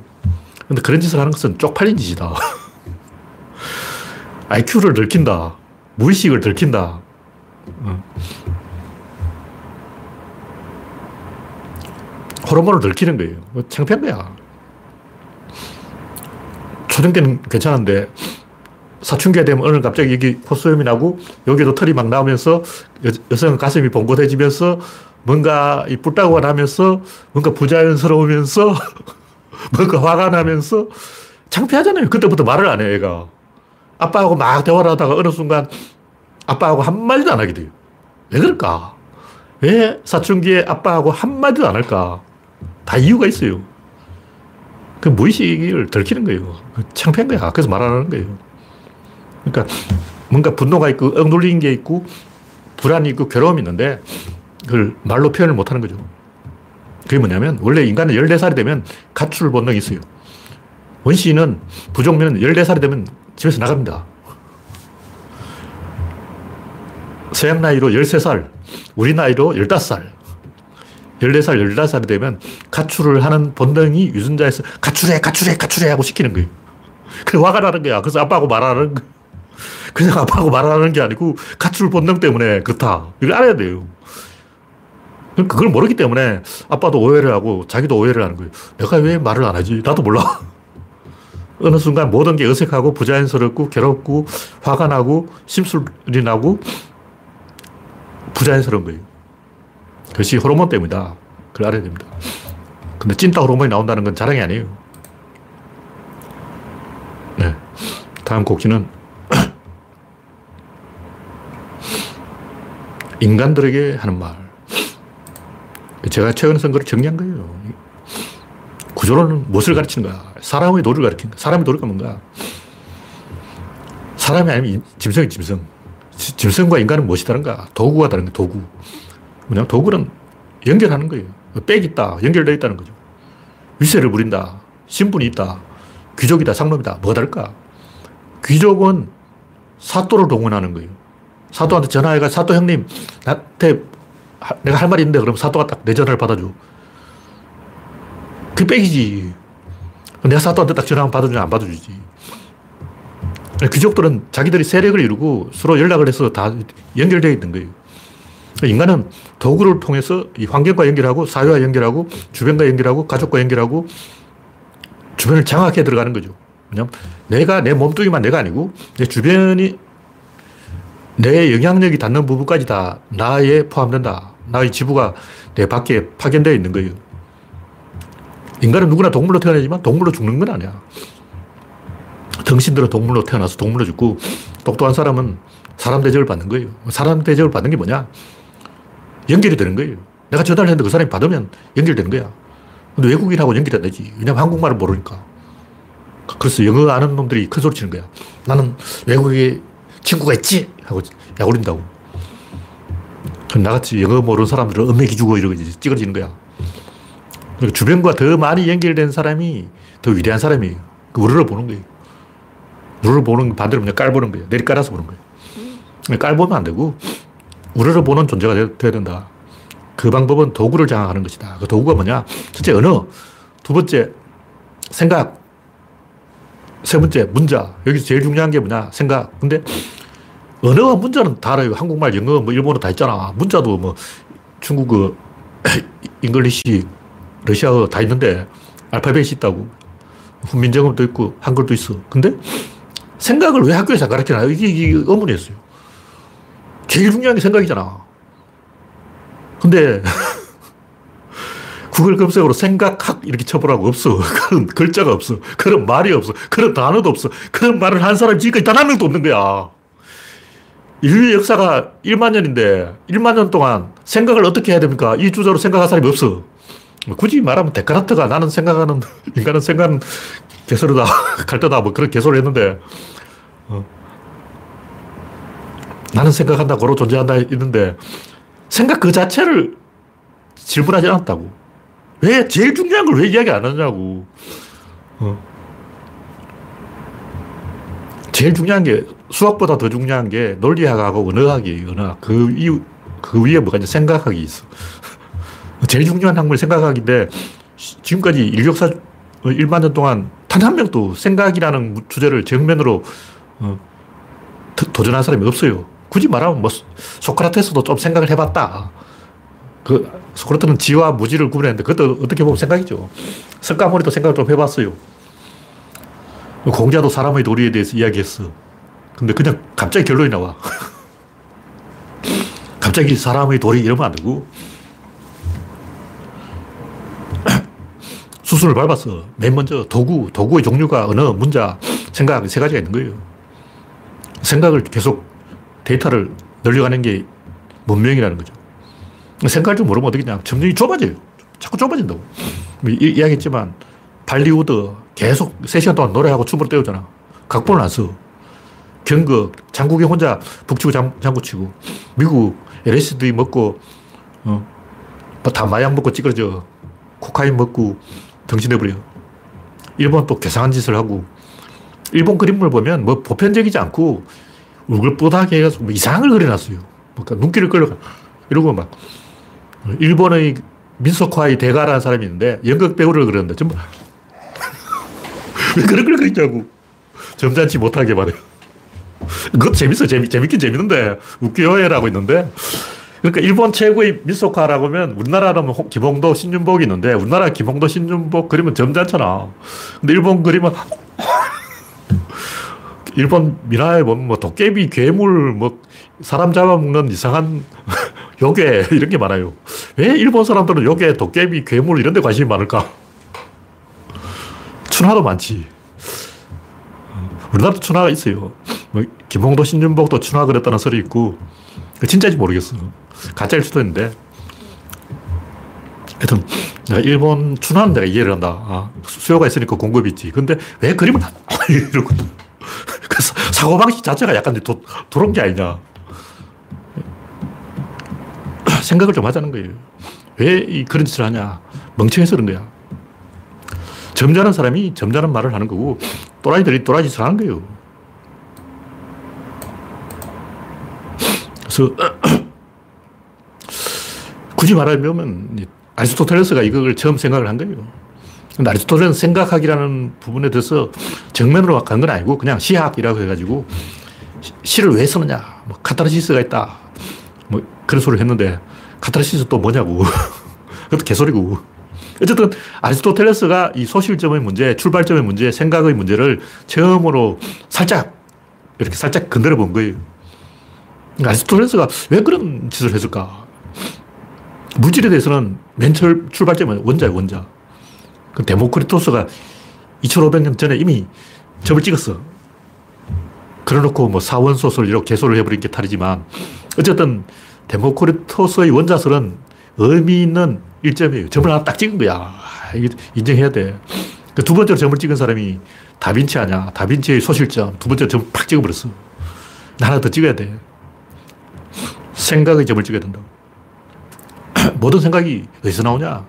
근데 그런 짓을 하는 것은 쪽팔린 짓이다. (laughs) IQ를 들킨다. 무의식을 들킨다. 어. 호르몬을 들키는 거예요. 뭐 창피한 거야. 초등 때는 괜찮은데 사춘기가 되면 어느 갑자기 여기 호수염이 나고 여기도 털이 막 나오면서 여, 성은 가슴이 봉고해지면서 뭔가 이 뿔따구가 나면서 뭔가 부자연스러우면서 (laughs) 뭔가 화가 나면서 창피하잖아요. 그때부터 말을 안 해, 애가. 아빠하고 막 대화를 하다가 어느 순간 아빠하고 한마디도 안 하게 돼요. 왜 그럴까? 왜 사춘기에 아빠하고 한마디도 안 할까? 다 이유가 있어요. 그 무의식을 들키는 거예요. 그 창피한 거야. 그래서 말 안 하는 거예요. 그러니까 뭔가 분노가 있고 억눌린 게 있고 불안이 있고 괴로움이 있는데 그걸 말로 표현을 못 하는 거죠. 그게 뭐냐면 원래 인간은 14살이 되면 가출 본능이 있어요. 원시인은 부족민은 14살이 되면 집에서 나갑니다. 서양 나이로 13살, 우리 나이로 15살. 14살, 15살이 되면 가출을 하는 본능이 유전자에서 가출해, 가출해, 가출해 하고 시키는 거예요. 그래 화가 나는 거야. 그래서 아빠하고 말하는 거 그냥 아빠하고 말하는 게 아니고 가출 본능 때문에 그렇다. 이걸 알아야 돼요. 그걸 모르기 때문에 아빠도 오해를 하고 자기도 오해를 하는 거예요. 내가 왜 말을 안 하지? 나도 몰라. (laughs) 어느 순간 모든 게 어색하고 부자연스럽고 괴롭고 화가 나고 심술이 나고 부자연스러운 거예요. 그것이 호르몬 때문이다. 그걸 알아야 됩니다. 근데 찐따 호르몬이 나온다는 건 자랑이 아니에요. 네. 다음 곡지는 인간들에게 하는 말. 제가 최근 선거를 정리한 거예요. 구조론은 무엇을 가르치는가? 사람의 도를 가르치는 사람의 도리가 뭔가? 사람이 아니면 짐승이 짐승. 짐승과 인간은 무엇이 다른가? 도구가 다른 거 도구. 뭐냐 도구는 연결하는 거예요. 빽 있다. 연결되어 있다는 거죠. 위세를 부린다. 신분이 있다. 귀족이다. 상놈이다. 뭐가 다를까? 귀족은 사또를 동원하는 거예요. 사또한테 전화해가 사또 형님, 나한테 내가 할 말이 있는데 그럼 사또가 딱 내 전화를 받아줘. 그 빽이지. 내가 사또한테 딱 전화 받아주냐 안 받아주지. 귀족들은 자기들이 세력을 이루고 서로 연락을 해서 다 연결되어 있는 거예요. 인간은 도구를 통해서 이 환경과 연결하고 사회와 연결하고 주변과 연결하고 가족과 연결하고 주변을 장악해 들어가는 거죠. 왜냐면 내가 내 몸뚱이만 내가 아니고 내 주변이 내 영향력이 닿는 부분까지 다 나에 포함된다. 나의 지부가 내 밖에 파견되어 있는 거예요. 인간은 누구나 동물로 태어나지만 동물로 죽는 건 아니야. 등신들은 동물로 태어나서 동물로 죽고 똑똑한 사람은 사람 대접을 받는 거예요. 사람 대접을 받는 게 뭐냐? 연결이 되는 거예요. 내가 전화를 했는데 그 사람이 받으면 연결되는 거야. 근데 외국인하고 연결이 안 되지. 왜냐면 한국말을 모르니까. 그래서 영어 아는 놈들이 큰 소리 치는 거야. 나는 외국에 친구가 있지? 하고 약올린다고. 나같이 영어 모르는 사람들은 음맥이 주고 이러고 찌그러지는 거야. 그러니까 주변과 더 많이 연결된 사람이 더 위대한 사람이에요. 그 우르르 보는 거예요. 우르르 보는 반대로 그냥 깔보는 거예요. 내리 깔아서 보는 거예요. 깔보면 안 되고 우르르 보는 존재가 되어야 된다. 그 방법은 도구를 장악하는 것이다. 그 도구가 뭐냐? 첫째 언어, 두 번째 생각, 세 번째 문자. 여기서 제일 중요한 게 뭐냐? 생각. 근데 언어와 문자는 다 알아요. 한국말, 영어, 뭐 일본어 다 있잖아. 문자도 뭐 중국어, (coughs) English, 러시아어 다 있는데 알파벳이 있다고. 훈민정음도 있고 한글도 있어. 근데 생각을 왜 학교에서 가르치나? 이게, 이게 의문이었어요. 제일 중요한 게 생각이잖아. 근데 (laughs) 구글 검색으로 생각학 이렇게 쳐보라고 없어. (laughs) 그런 글자가 없어. 그런 말이 없어. 그런 단어도 없어. 그런 말을 한 사람이 지금까지 단 한 명도 없는 거야. 인류의 역사가 1만 년인데 1만 년 동안 생각을 어떻게 해야 됩니까? 이 주제로 생각할 사람이 없어. 굳이 말하면 데카르트가 나는 생각하는, (laughs) 인간은 생각은 개소리다, (laughs) 갈대다, 뭐 그런 개소리 했는데, 어. 나는 생각한다, 고로 존재한다 있는데, 생각 그 자체를 질문하지 않았다고. 왜, 제일 중요한 걸 왜 이야기 안 하냐고. 어. 제일 중요한 게, 수학보다 더 중요한 게 논리학하고 언어학이에요, 언어학. 그, 이, 그 위에 뭐가 이제 생각학이 있어. (laughs) 제일 중요한 학문이 생각학인데, 지금까지 인류 역사 1만 년 동안 단 한 명도 생각이라는 주제를 정면으로 어, 도전한 사람이 없어요. 굳이 말하면 뭐 소크라테스도 좀 생각을 해봤다. 그 소크라테는 지와 무지를 구분했는데 그것도 어떻게 보면 생각이죠. 석가모니도 생각을 좀 해봤어요. 공자도 사람의 도리에 대해서 이야기했어. 근데 그냥 갑자기 결론이 나와. (laughs) 갑자기 사람의 도리 이러면 안 되고 (clears throat) 수순을 밟았어. 맨 먼저 도구, 도구의 종류가 언어, 문자, 생각 세 가지가 있는 거예요. 생각을 계속 데이터를 늘려가는 게 문명이라는 거죠. 생각을 좀 모르면 어떻게냐. 점점 좁아져요. 자꾸 좁아진다고. 뭐 이, 이야기했지만 발리우드 계속 3시간 동안 노래하고 춤을 때우잖아. 각본을 안 써. 경극, 장국이 혼자 북치고 장, 장구 치고. 미국 LSD 먹고, 어, 뭐다 마약 먹고 찌그러져. 코카인 먹고 정신해버려. 일본 또 괴상한 짓을 하고. 일본 그림을 보면 뭐 보편적이지 않고 울긋불긋하게 해가지고 뭐 이상을 그려놨어요. 그러니까 눈길을 끌려가. 이러고 막 일본의 민소카이 대가라는 사람이 있는데 연극 배우를 그렸는데 전부 (laughs) 왜 그런 걸 그리냐고. 점잖지 못하게 말해요. 그것 재밌어. 재미, 재밌긴 재밌는데 웃겨요라고 있는데 그러니까 일본 최고의 미소카라고 하면 우리나라는 김홍도, 신윤복이 있는데 우리나라 김홍도, 신윤복 그림은 점잖잖아. 근데 일본 그림은 (laughs) 일본 민화에 보면 뭐 도깨비, 괴물, 뭐 사람 잡아먹는 이상한 (laughs) 요괴 이런 게 많아요. 왜 일본 사람들은 요괴, 도깨비, 괴물 이런 데 관심이 많을까? (laughs) 춘화도 많지. 우리나라도 춘화가 있어요. 뭐 김홍도, 신윤복도 춘화 그랬다는 설이 있고 진짜인지 모르겠어. 가짜일 수도 있는데. 하여튼, 내가 일본 춘화는 내가 이해를 한다. 아, 수요가 있으니까 공급이 있지. 근데 왜 그림을 안, (laughs) 이러고. 그 사고방식 자체가 약간 도, 도런 게 아니냐. 생각을 좀 하자는 거예요. 왜이 그런 짓을 하냐. 멍청해서 그런 거야. 점잖은 사람이 점잖은 말을 하는 거고, 또라이들이 또라이 짓을 하는 거예요. 그래서, (clears throat) 굳이 말하면, 아리스토텔레스가 이걸 처음 생각을 한 거예요. 근데 아리스토텔레는 생각학이라는 부분에 대해서 정면으로 간 건 아니고 그냥 시학이라고 해가지고 시를 왜 쓰느냐. 뭐 카타르시스가 있다. 뭐 그런 소리를 했는데 카타르시스 또 뭐냐고. (laughs) 그것도 개소리고. 어쨌든 아리스토텔레스가 이 소실점의 문제, 출발점의 문제, 생각의 문제를 처음으로 살짝 이렇게 살짝 건드려 본 거예요. 아리스토텔레스가 왜 그런 짓을 했을까? 물질에 대해서는 맨 출발점은 원자예요, 원자. 그 데모크리토스가 2500년 전에 이미 점을 찍었어. 그래놓고 뭐 사원소설 이렇게 개소를 해버린 게 탈이지만 어쨌든 데모크리토스의 원자설은 의미 있는 일점이에요. 점을 하나 딱 찍은 거야. 인정해야 돼. 그 두 번째로 점을 찍은 사람이 다빈치 아냐. 다빈치의 소실점. 두 번째로 점을 팍 찍어버렸어. 하나 더 찍어야 돼. 생각의 점을 찍어야 된다. (clears throat) 모든 생각이 어디서 나오냐?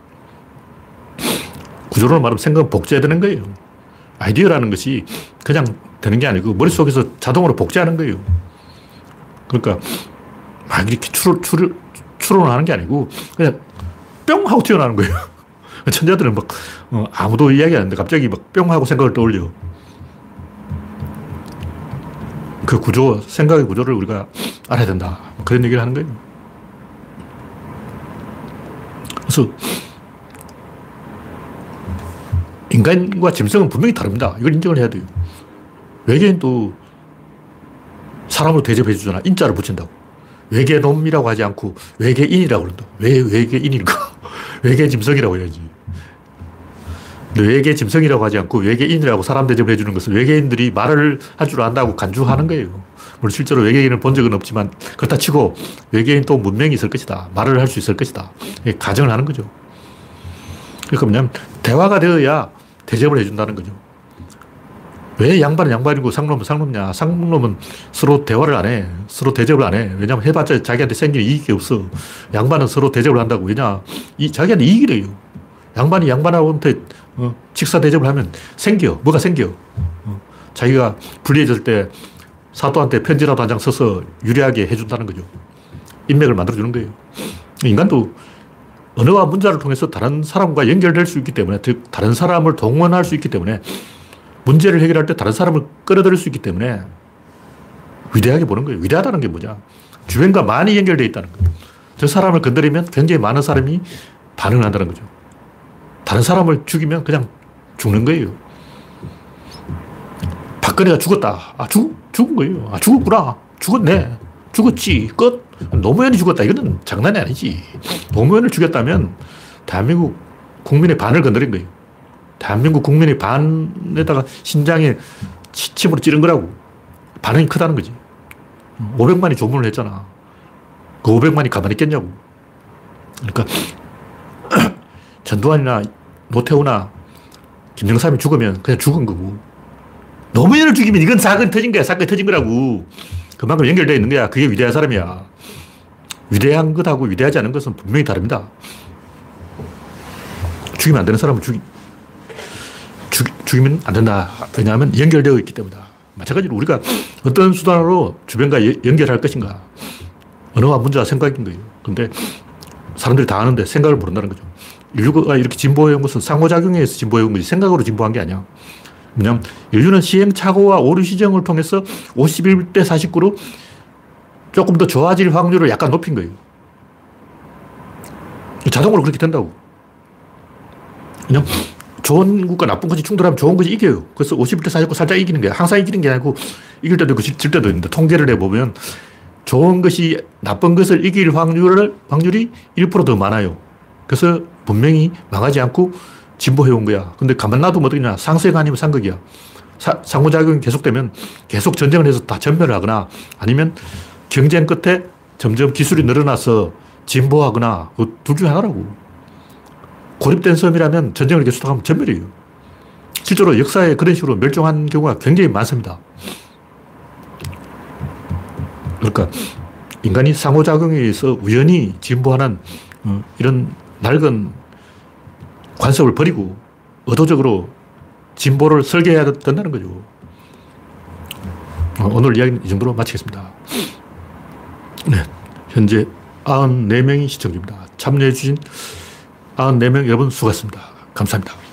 구조론을 말하면 생각은 복제해야 되는 거예요. 아이디어라는 것이 그냥 되는 게 아니고 머릿속에서 자동으로 복제하는 거예요. 그러니까 막 이렇게 추론, 추론, 추론하는 게 아니고 그냥 뿅 하고 튀어나오는 거예요. (laughs) 천재들은 막 어, 아무도 이야기 안 하는데 갑자기 막 뿅 하고 생각을 떠올려. 그 구조, 생각의 구조를 우리가 알아야 된다. 그런 얘기를 하는 거예요. 그래서 인간과 짐승은 분명히 다릅니다. 이걸 인정을 해야 돼요. 외계인도 사람으로 대접해 주잖아. 인자를 붙인다고. 외계놈이라고 하지 않고 외계인이라고 그런다. 왜 외계인일까? 외계 짐승이라고 해야지. 외계 짐승이라고 하지 않고 외계인이라고 사람 대접을 해주는 것은 외계인들이 말을 할 줄 안다고 간주하는 거예요. 물론 실제로 외계인을 본 적은 없지만 그렇다 치고 외계인 또 문명이 있을 것이다. 말을 할 수 있을 것이다. 가정을 하는 거죠. 그러니까 뭐냐면 대화가 되어야 대접을 해준다는 거죠. 왜 양반은 양반이고 상놈은 상놈이냐. 상놈은 서로 대화를 안 해. 서로 대접을 안 해. 왜냐면 해봤자 자기한테 생기는 이익이 없어. 양반은 서로 대접을 한다고. 왜냐. 이, 자기한테 이익이 돼요. 양반이 양반한테 어, 직사 대접을 하면 생겨. 뭐가 생겨. 어, 자기가 불리해질 때 사또한테 편지라도 한 장 써서 유리하게 해준다는 거죠. 인맥을 만들어주는 거예요. 인간도 언어와 문자를 통해서 다른 사람과 연결될 수 있기 때문에, 즉, 다른 사람을 동원할 수 있기 때문에, 문제를 해결할 때 다른 사람을 끌어들일 수 있기 때문에, 위대하게 보는 거예요. 위대하다는 게 뭐냐? 주변과 많이 연결되어 있다는 거예요. 저 사람을 건드리면 굉장히 많은 사람이 반응을 한다는 거죠. 다른 사람을 죽이면 그냥 죽는 거예요. 박근혜가 죽었다. 아, 죽, 죽은 거예요. 아, 죽었구나. 죽었네. 죽었지. 끝. 노무현이 죽었다. 이거는 장난이 아니지. 노무현을 죽였다면 대한민국 국민의 반을 건드린 거예요. 대한민국 국민의 반에다가 신장에 침으로 찌른 거라고. 반응이 크다는 거지. 500만이 조문을 했잖아. 그 500만이 가만히 있겠냐고. 그러니까 (clears throat) 전두환이나 노태우나 김영삼이 죽으면 그냥 죽은 거고. 노무현을 죽이면 이건 사건이 터진 거야. 사건이 터진 거라고. 그만큼 연결되어 있는 거야. 그게 위대한 사람이야. 위대한 것하고 위대하지 않은 것은 분명히 다릅니다. 죽이면 안 되는 사람을 죽이, 죽, 죽이면 안 된다. 왜냐하면 연결되어 있기 때문이다. 마찬가지로 우리가 어떤 수단으로 주변과 연결할 것인가. 언어와 문제와 생각인 거예요. 근데 사람들이 다 아는데 생각을 모른다는 거죠. 인류가 이렇게 진보해 온 것은 상호작용에 의해서 진보해 온 거지 생각으로 진보한 게 아니야. 왜냐면 인류는 시행착오와 오류 시정을 통해서 51대 49로 조금 더 좋아질 확률을 약간 높인 거예요. 자동으로 그렇게 된다고. 그냥 좋은 것과 나쁜 것이 충돌하면 좋은 것이 이겨요. 그래서 51대 49 살짝 이기는 거야. 항상 이기는 게 아니고 이길 때도 있고 질 때도 있는데 통계를 내보면 좋은 것이 나쁜 것을 이길 확률을, 확률이 1%더 많아요. 그래서 분명히 망하지 않고 진보해 온 거야. 근데 가만 놔두면 어떻게 냐. 상쇄가 아니면 상극이야. 사, 상호작용이 계속되면 계속 전쟁을 해서 다 전멸을 하거나 아니면 경쟁 끝에 점점 기술이 늘어나서 진보하거나 그 둘 중에 하나라고. 고립된 섬이라면 전쟁을 계속하면 전멸이에요. 실제로 역사에 그런 식으로 멸종한 경우가 굉장히 많습니다. 그러니까 인간이 상호작용에 의해서 우연히 진보하는 어, 이런 낡은 관습을 버리고 의도적으로 진보를 설계해야 된다는 거죠. 어, 오늘 이야기는 이 정도로 마치겠습니다. 네. 현재 94명이 시청 중입니다. 참여해주신 94명 여러분 수고하셨습니다. 감사합니다.